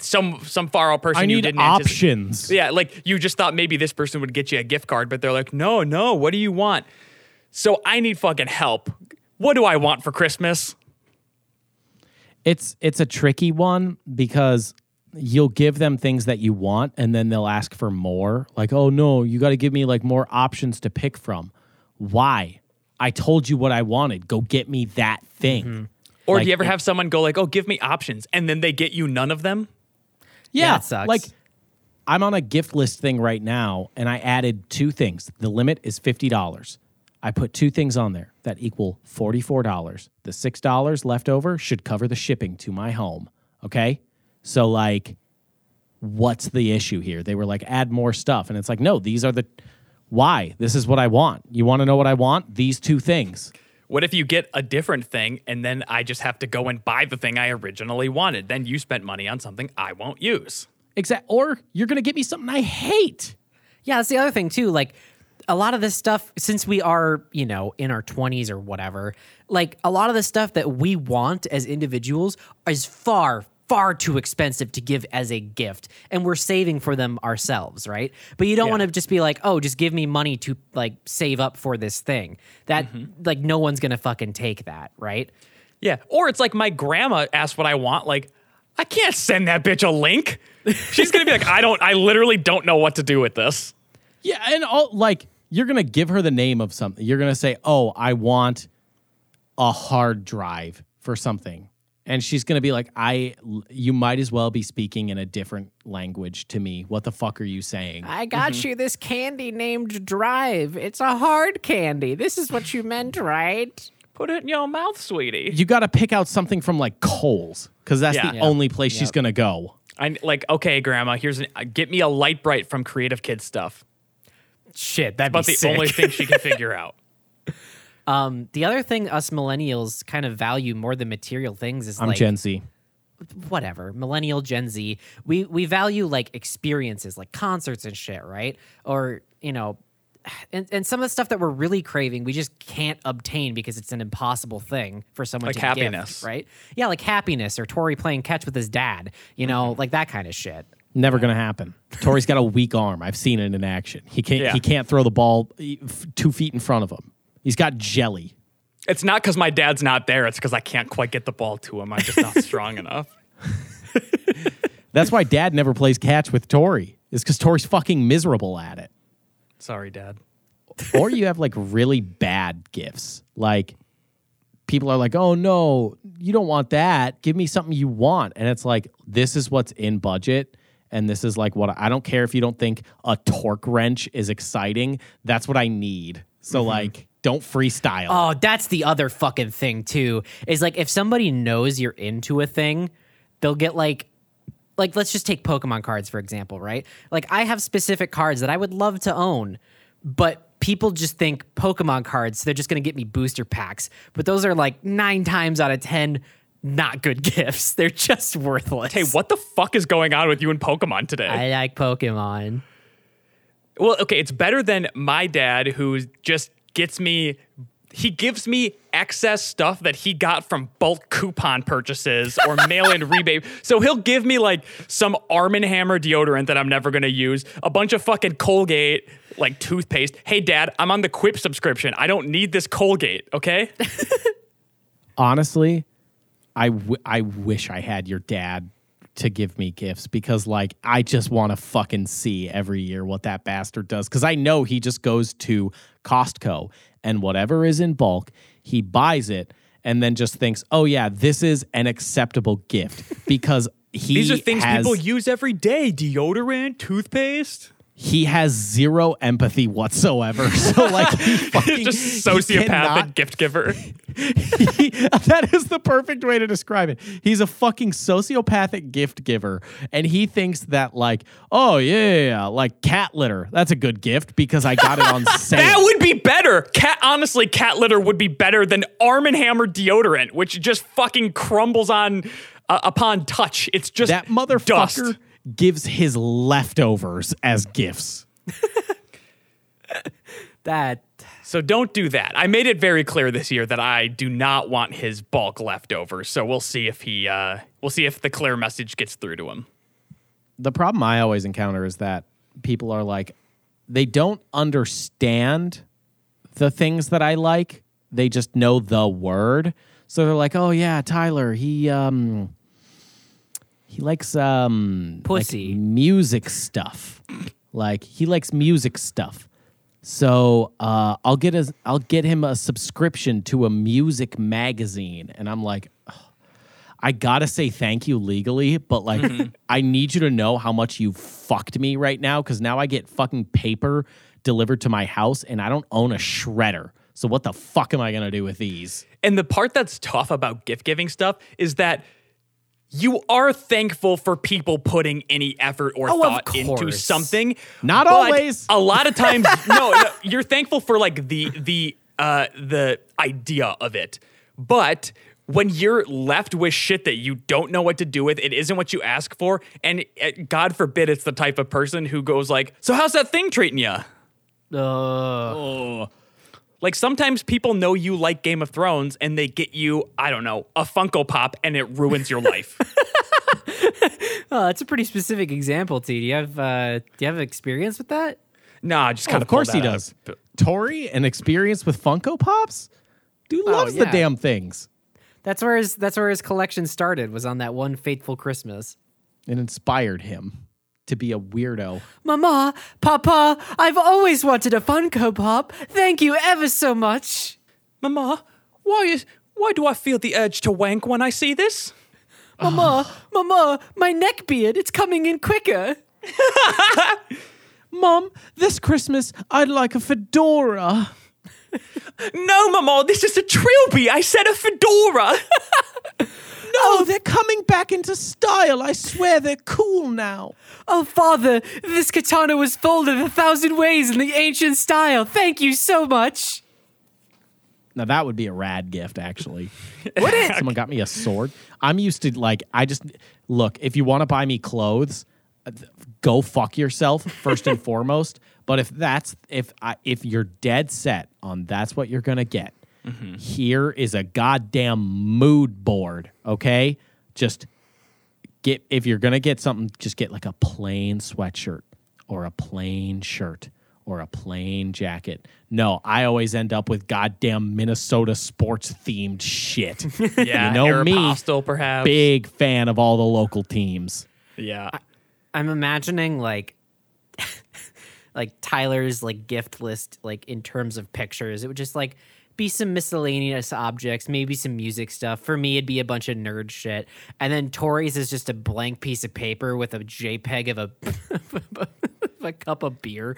some some far out person I you need didn't anticipate- options. yeah, like you just thought maybe this person would get you a gift card, but they're like, no, no, what do you want? So I need fucking help. What do I want for Christmas? It's it's a tricky one because you'll give them things that you want and then they'll ask for more. Like, "Oh no, you got to give me like more options to pick from." Why? I told you what I wanted. Go get me that thing. Mm-hmm. Or Like, do you ever it- have someone go like, oh, give me options, and then they get you none of them? Yeah, it sucks. Like I'm on a gift list thing right now and I added two things. The limit is $50. I put two things on there that equal $44. The $6 left over should cover the shipping to my home. Okay? So like what's the issue here? They were like add more stuff and it's like no, these are the why? This is what I want. You want to know what I want? These two things. What if you get a different thing, and then I just have to go and buy the thing I originally wanted? Then you spent money on something I won't use. Exact or you're going to get me something I hate. Yeah, that's the other thing too. Like, a lot of this stuff since we are you know in our 20s or whatever like a lot of the stuff that we want as individuals is far far too expensive to give as a gift and we're saving for them ourselves right but you don't want to just be like oh just give me money to like save up for this thing that mm-hmm. like no one's gonna fucking take that right Yeah. Or it's like my grandma asked what I want. Like, I can't send that bitch a link. She's gonna be like, I don't. I literally don't know what to do with this. Yeah, and all like you're gonna give her the name of something. You're gonna say, "Oh, I want a hard drive for something," and she's gonna be like, "I, you might as well be speaking in a different language to me. What the fuck are you saying?" I got you this candy named Drive. It's a hard candy. This is what you meant, right? Put it in your mouth, sweetie. You got to pick out something from like Kohl's because that's Yeah. the Yeah. only place she's gonna go. i'm like. Okay, grandma. Here's an, uh, get me a Lite-Brite from Creative Kidstuff. Shit, that'd But be the sick. only thing she can figure out. Um, the other thing us millennials kind of value more than material things is I'm like Gen Z. whatever millennial Gen Z. We we value like experiences, like concerts and shit, right? Or you know, and, and some of the stuff that we're really craving, we just can't obtain because it's an impossible thing for someone Like to happiness. gift, right? Yeah, like happiness or Tori playing catch with his dad. You know, Mm-hmm. like that kind of shit. Never gonna happen. Tori's got a weak arm. I've seen it in action. He can't. Yeah. He can't throw the ball f- two feet in front of him. He's got jelly. It's not because my dad's not there. It's because I can't quite get the ball to him. I'm just not strong enough. That's why Dad never plays catch with Tori. Is because Tori's fucking miserable at it. Sorry, dad. or you have like really bad gifts. Like people are like, "Oh no, you don't want that. Give me something you want." And it's like, "This is what's in budget." And this is like what I don't care if you don't think a torque wrench is exciting. That's what I need. So mm-hmm. like, don't freestyle. Oh, that's the other fucking thing too. Is like if somebody knows you're into a thing, they'll get like like let's just take Pokemon cards for example, right? Like I have specific cards that I would love to own, but people just think Pokemon cards, they're just going to get me booster packs. But those are like 9 times out of 10 not good gifts. They're just worthless. Hey, what the fuck is going on with you and Pokemon today? I like Pokemon. Well, okay, it's better than my dad who just gets me he gives me excess stuff that he got from bulk coupon purchases or mail-in rebate. So he'll give me like some Arm and Hammer deodorant that I'm never going to use, a bunch of fucking Colgate like toothpaste. Hey dad, I'm on the Quip subscription. I don't need this Colgate, okay? honestly, I, w- I wish I had your dad to give me gifts because like I just want to fucking see every year what that bastard does because I know he just goes to Costco and whatever is in bulk, he buys it and then just thinks, "Oh yeah, this is an acceptable gift." Because he These are things has, people use every day. Deodorant, toothpaste. He has zero empathy whatsoever. So like he fucking Just sociopathic cannot- gift giver. he- that is the perfect way to describe it. He's a fucking sociopathic gift giver, and he thinks that like, oh yeah, yeah, yeah, like cat litter. That's a good gift because I got it on sale. That would be better. Cat honestly, cat litter would be better than Arm and Hammer deodorant, which just fucking crumbles on uh, upon touch. It's just that motherfucker dust. Gives his leftovers as gifts. That So don't do that. I made it very clear this year that I do not want his bulk leftovers. So we'll see if he uh we'll see if the clear message gets through to him. the problem I always encounter is that people are like, they don't understand the things that I like. They just know the word. So they're like, oh yeah, Tyler, he um he likes um like Pussy. music stuff. Like he likes music stuff. So uh, I'll get a, I'll get him a subscription to a music magazine, and I'm like, I gotta say thank you legally, but like, I need you to know how much you fucked me right now because now I get fucking paper delivered to my house and I don't own a shredder. So what the fuck am I gonna do with these? And the part that's tough about gift giving stuff is that you are thankful for people putting any effort or Oh, thought into something. Not always. A lot of times, no, no, you're thankful for like the the uh the idea of it. But when you're left with shit that you don't know what to do with, it isn't what you ask for, and uh, God forbid it's the type of person who goes like, "So how's that thing treating you?" Ugh. Oh. Like sometimes people know you like Game of Thrones and they get you, I don't know, a Funko Pop and it ruins your life. Oh, that's a pretty specific example, T. Do you have uh, do you have experience with that? nah, just Oh, kind of course he does. Tori, an experience with Funko Pops? Dude loves the Oh, yeah. damn things. That's where his that's where his collection started. Was on that one fateful Christmas. It inspired him to be a weirdo. Mama, Papa, I've always wanted a Funko Pop. Thank you ever so much. Mama, why is why do I feel the urge to wank when I see this? Mama, Mama, my neck beard, it's coming in quicker. Mom, this Christmas I'd like a fedora. No, Mama, this is a trilby. I said a fedora. No, they're coming back into style. I swear they're cool now. Oh, Father, this katana was folded a thousand ways in the ancient style. Thank you so much. Now that would be a rad gift, actually. What is? Someone got me a sword. I'm used to like I just look. If you want to buy me clothes, uh, go fuck yourself first and foremost. But if that's if I, if you're dead set on that's what you're gonna get, mm-hmm. here is a goddamn mood board. Okay, just get if you're gonna get something, just get like a plain sweatshirt or a plain shirt or a plain jacket. No, I always end up with goddamn Minnesota sports themed shit. Yeah, you know me, Aeropostale, perhaps. big fan of all the local teams. Yeah. I'm imagining like like Tyler's like gift list like in terms of pictures. It would just like be some miscellaneous objects, maybe some music stuff. For me, it'd be a bunch of nerd shit. And then Tori's is just a blank piece of paper with a JPEG of a a cup of beer.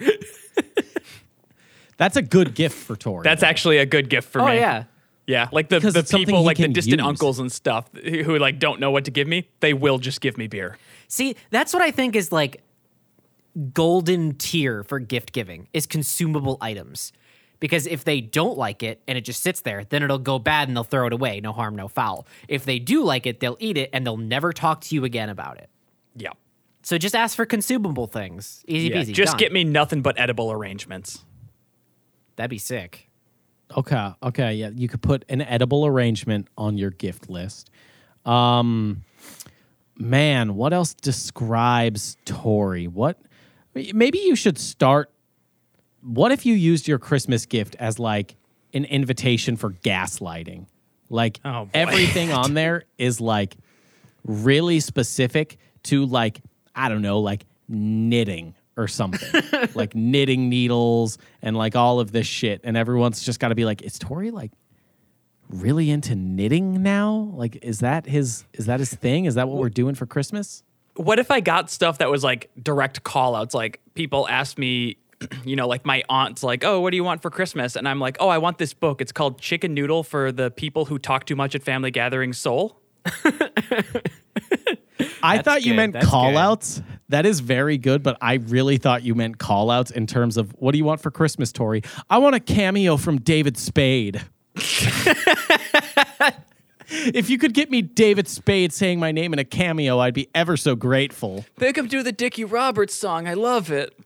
That's a good gift for Tori. That's actually a good gift for Oh me. yeah. Yeah, like the, the people, like the distant use. uncles and stuff who like don't know what to give me, they will just give me beer. See, that's what I think is like golden tier for gift giving is consumable items. Because if they don't like it and it just sits there, then it'll go bad and they'll throw it away. No harm, no foul. If they do like it, they'll eat it and they'll never talk to you again about it. Yeah. So just ask for consumable things. Easy Yeah, peasy. just done. get me nothing but edible arrangements. That'd be sick. Okay. Okay. Yeah. You could put an edible arrangement on your gift list. Um, man, what else describes Tori? What? Maybe you should start. What if you used your Christmas gift as like an invitation for gaslighting? Like Oh, everything on there is like really specific to like I don't know, like knitting or something, like knitting needles and like all of this shit. And everyone's just got to be like, is Tori like really into knitting now? Like, is that his is that his thing? Is that what we're doing for Christmas? What if I got stuff that was like direct call outs? Like people ask me, you know, like my aunt's like, oh, what do you want for Christmas? And I'm like, oh, I want this book. It's called Chicken Noodle for the People Who Talk Too Much at Family Gatherings Soul. I thought you good. meant That's call good. outs. That is very good, but I really thought you meant call outs in terms of what do you want for Christmas, Tori? I want a cameo from David Spade. if you could get me David Spade saying my name in a cameo, I'd be ever so grateful. Make him do the Dickie Roberts song. I love it.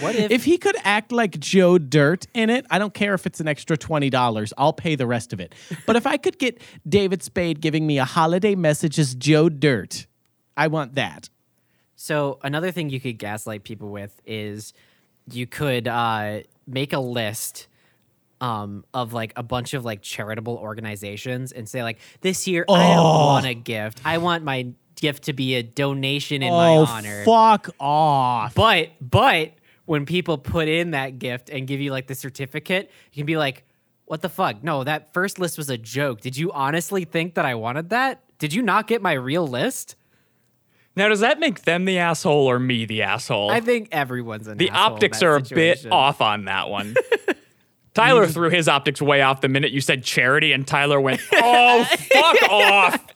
What if, If he could act like Joe Dirt in it, I don't care if it's an extra $20. I'll pay the rest of it. But if I could get David Spade giving me a holiday message as Joe Dirt, I want that. So another thing you could gaslight people with is you could uh, make a list um, of like a bunch of like charitable organizations and say like this year I don't Oh. want a gift. I want my gift to be a donation in my oh, honor. fuck off. But but when people put in that gift and give you like the certificate, you can be like, "What the fuck? No, that first list was a joke. Did you honestly think that I wanted that? Did you not get my real list?" Now, does that make them the asshole or me the asshole? I think everyone's an the asshole in optics that are a bit off on that one. Tyler threw his optics way off the minute you said charity, and Tyler went, "Oh, fuck off!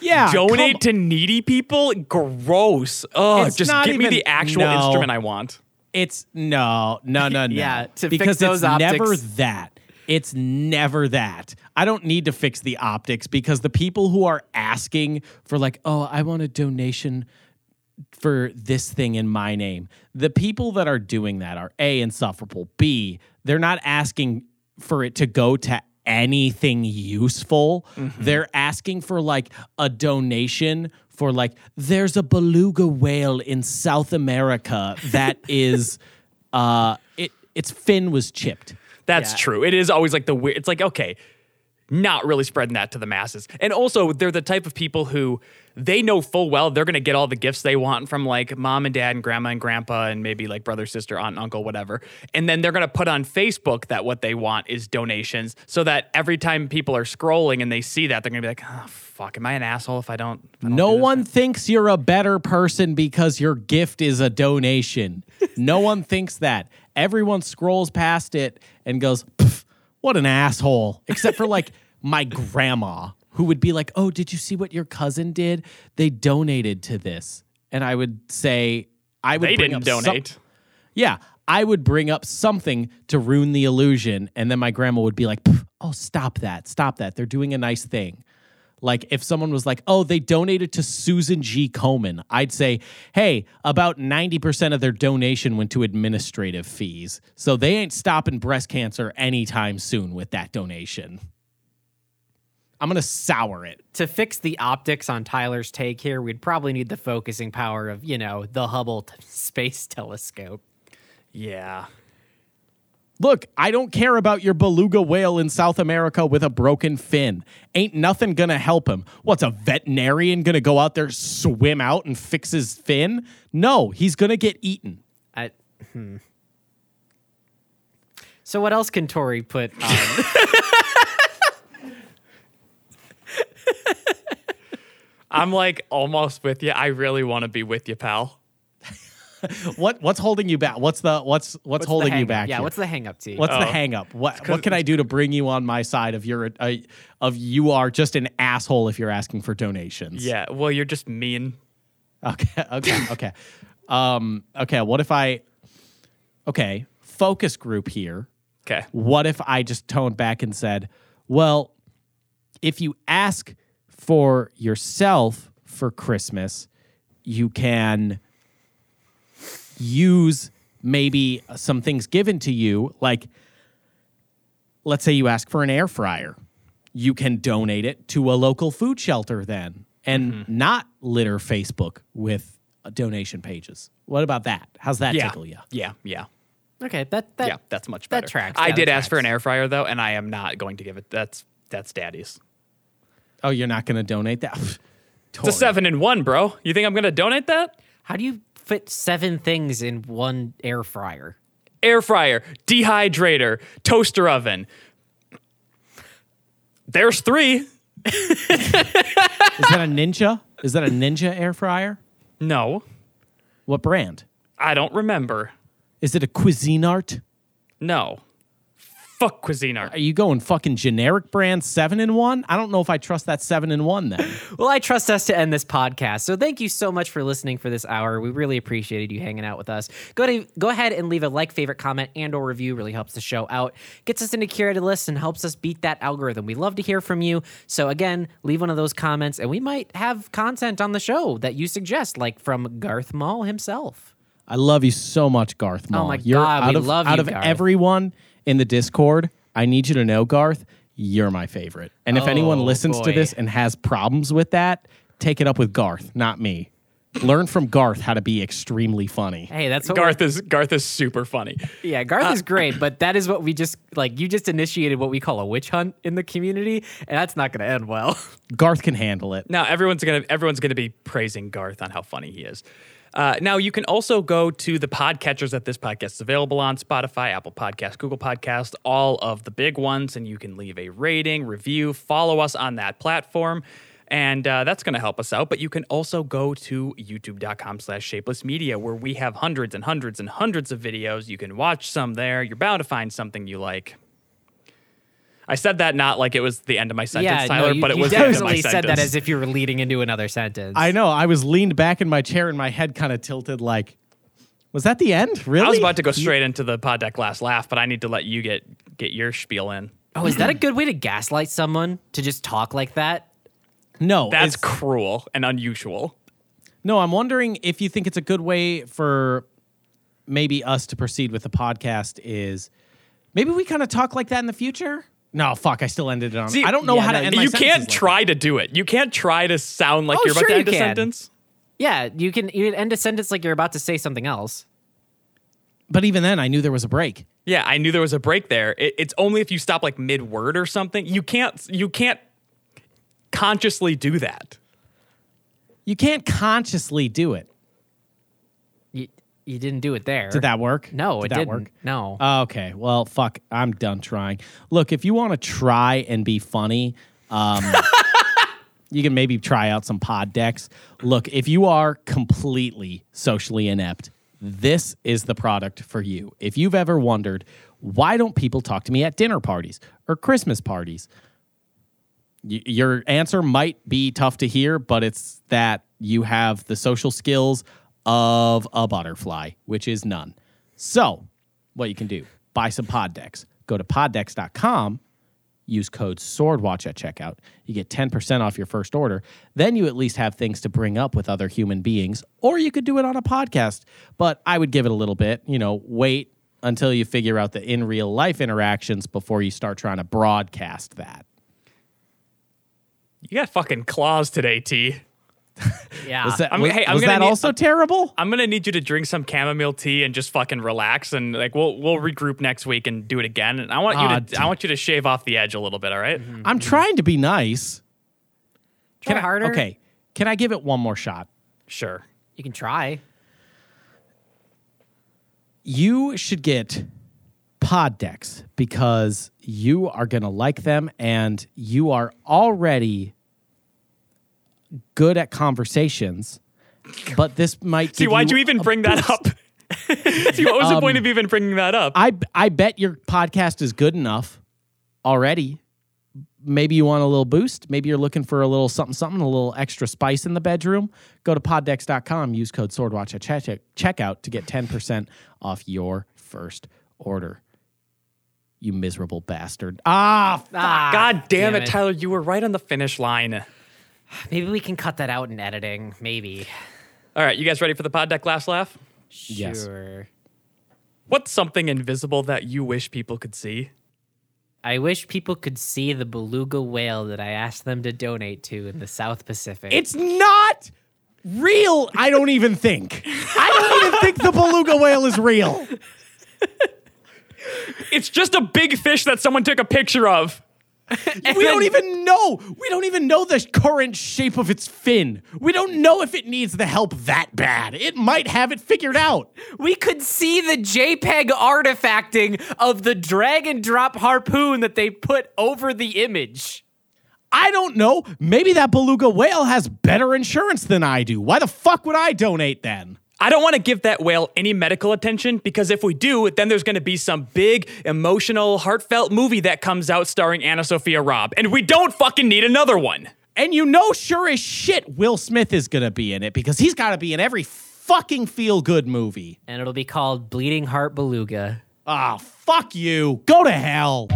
Yeah. Donate come- to needy people? Gross! Oh, It's just not give me the actual no. instrument I want." It's no, no, no, no. Yeah, to fix because those it's never that. It's never that. I don't need to fix the optics because the people who are asking for like, oh, I want a donation for this thing in my name. The people that are doing that are A, insufferable. B, they're not asking for it to go to anything useful. They're asking for like a donation for like, there's a beluga whale in South America that is, uh, it its fin was chipped. That's Yeah. true. It is always like the weird. It's like okay, not really spreading that to the masses. And also, they're the type of people who they know full well they're going to get all the gifts they want from like mom and dad and grandma and grandpa and maybe like brother, sister, aunt, and uncle, whatever. And then they're going to put on Facebook that what they want is donations, so that every time people are scrolling and they see that, they're going to be like, oh fuck, am I an asshole if I don't? if I don't No do this?" one thinks you're a better person because your gift is a donation. no one thinks that. Everyone scrolls past it and goes, "Pff, "What an asshole!" Except for like my grandma, who would be like, "Oh, did you see what your cousin did? They donated to this." And I would say, "I would They bring didn't up some- donate. yeah, I would bring up something to ruin the illusion, and then my grandma would be like, "Oh, stop that! Stop that! They're doing a nice thing." Like if someone was like, "Oh, they donated to Susan G. Komen," I'd say, "Hey, about ninety percent of their donation went to administrative fees, so they ain't stopping breast cancer anytime soon with that donation." I'm gonna sour it. to fix the optics on Tyler's take here, we'd probably need the focusing power of, you know, the Hubble t- Space Telescope. Yeah. Look, I don't care about your beluga whale in South America with a broken fin. Ain't nothing gonna help him. What's a veterinarian gonna go out there, swim out, and fix his fin? No, he's gonna get eaten. I, hmm. So what else can Tori put on? I'm like almost with you. I really want to be with you, pal. What what's holding you back? What's the what's what's, What's holding you back? Yeah, here? what's the hang up, T? what's the Oh. hang up? What what can I do to bring you on my side of your uh, of you are just an asshole if you're asking for donations? Yeah. Well, you're just mean. Okay, okay, okay. Um, okay, what if I Okay, focus group here. Okay. What if I just toned back and said, well, if you ask for yourself for Christmas, you can use maybe some things given to you, like let's say you ask for an air fryer. You can donate it to a local food shelter then and not litter Facebook with uh, donation pages. What about that? How's that Yeah. tickle you? Yeah. Yeah. Okay, that that yeah. That's much that better. tracks. I Yeah, did that ask for an air fryer though, and I am not going to give it. That's that's daddy's. Oh, you're not going to donate that? It's a seven in one, bro. You think I'm going to donate that? How do you fit seven things in one air fryer? Air fryer, dehydrator, toaster oven. There's three. Is that a Ninja? Is that a Ninja air fryer? No, What brand? I don't remember. Is it a Cuisinart? No. Fuck Cuisinart. Are you going fucking generic brand seven in one? I don't know if I trust that seven in one then. Well, I trust us to end this podcast. So thank you so much for listening for this hour. We really appreciated you hanging out with us. Go to go ahead and leave a like, favorite, comment, and or review. Really helps the show out. Gets us into curated lists and helps us beat that algorithm. We love to hear from you. So again, leave one of those comments, and we might have content on the show that you suggest, like from Garth Mall himself. I love you so much, Garth. Oh Maul. Oh my You're God, out we of, love out you, of Garth. everyone in the Discord. I need you to know, Garth, you're my favorite. And if anyone Oh, listens to boy. this and has problems with that, take it up with Garth, not me. Learn from Garth how to be extremely funny. Hey, that's what Garth is Garth is super funny. Yeah, Garth is uh, great, but that is what we just like. You just initiated what we call a witch hunt in the community, and that's not going to end well. Garth can handle it. Now everyone's gonna everyone's gonna be praising Garth on how funny he is. Uh, now you can also go to the podcatchers that this podcast is available on: Spotify, Apple Podcast, Google Podcast, all of the big ones, and you can leave a rating, review, follow us on that platform. And uh, that's going to help us out. But you can also go to youtube.com slash shapeless media, where we have hundreds and hundreds and hundreds of videos. You can watch some there. You're bound to find something you like. I said that not like it was the end of my sentence, yeah, Tyler, no, you, but it you was the end of my definitely sentence. said that as if you were leading into another sentence. I know. I was leaned back in my chair and my head kind of tilted like, was that the end? Really? I was about to go straight into the pod deck last laugh, but I need to let you get get your spiel in. oh, is that a good way to gaslight someone to just talk like that? No, That's cruel and unusual. No, I'm wondering if you think it's a good way for maybe us to proceed with the podcast is maybe we kind of talk like that in the future. No, fuck, I still ended it on. See, I don't know yeah, how to no, end my you sentences can't like try to do it. You can't try to sound like Oh, you're about sure to you end a can. sentence. Yeah, you can you can end a sentence like you're about to say something else. But even then, I knew there was a break. Yeah, I knew there was a break there. It, it's only if you stop like mid word or something. You can't. You can't consciously do that. You can't consciously do it. You didn't do it there. Did that work? No, Did it that didn't. work? No. Okay. Well, fuck. I'm done trying. Look, if you want to try and be funny, um, you can maybe try out some pod decks. Look, if you are completely socially inept, this is the product for you. If you've ever wondered, why don't people talk to me at dinner parties or Christmas parties? Y- your answer might be tough to hear, but it's that you have the social skills of a butterfly, which is none. So, what you can do, buy some pod decks. Go to poddex.com, use code SWORDWATCH at checkout. You get 10% off your first order. Then you at least have things to bring up with other human beings, or you could do it on a podcast. But I would give it a little bit, you know, wait until you figure out the in real life interactions before you start trying to broadcast that. You got fucking claws today, T. yeah. Was that, I'm- was, hey, I'm was gonna that need- also terrible? I'm gonna need you to drink some chamomile tea and just fucking relax, and like we'll we'll regroup next week and do it again. And I want you Ah, to I want you to shave off the edge a little bit. All right? I'm trying to be nice. Try I- harder. Okay. Can I give it one more shot? Sure. You can try. You should get pod decks because you are going to like them and you are already good at conversations. But this might See, give why'd you a even bring that up? See, what was the point of even bringing that up? I I bet your podcast is good enough already. Maybe you want a little boost. Maybe you're looking for a little something something, a little extra spice in the bedroom. Go to poddex.com, use code swordwatch at check- checkout to get 10% off your first order. You miserable bastard. Ah, Ah, God damn, it, Tyler! You were right on the finish line. Maybe we can cut that out in editing. Maybe. All right, you guys ready for the pod deck last laugh? Yes. Sure. What's something invisible that you wish people could see? I wish people could see the beluga whale that I asked them to donate to in the South Pacific. it's not real. I don't even think. I don't even think the beluga whale is real. It's just a big fish that someone took a picture of. we don't even know. We don't even know the current shape of its fin. We don't know if it needs the help that bad. It might have it figured out. we could see the JPEG artifacting of the drag and drop harpoon that they put over the image. I don't know. Maybe that beluga whale has better insurance than I do. Why the fuck would I donate then? I don't want to give that whale any medical attention because if we do, then there's going to be some big, emotional, heartfelt movie that comes out starring AnnaSophia Robb, and we don't fucking need another one. And you know, sure as shit, Will Smith is gonna be in it because he's got to be in every fucking feel good movie. And it'll be called Bleeding Heart Beluga. Ah, fuck you. Go to hell.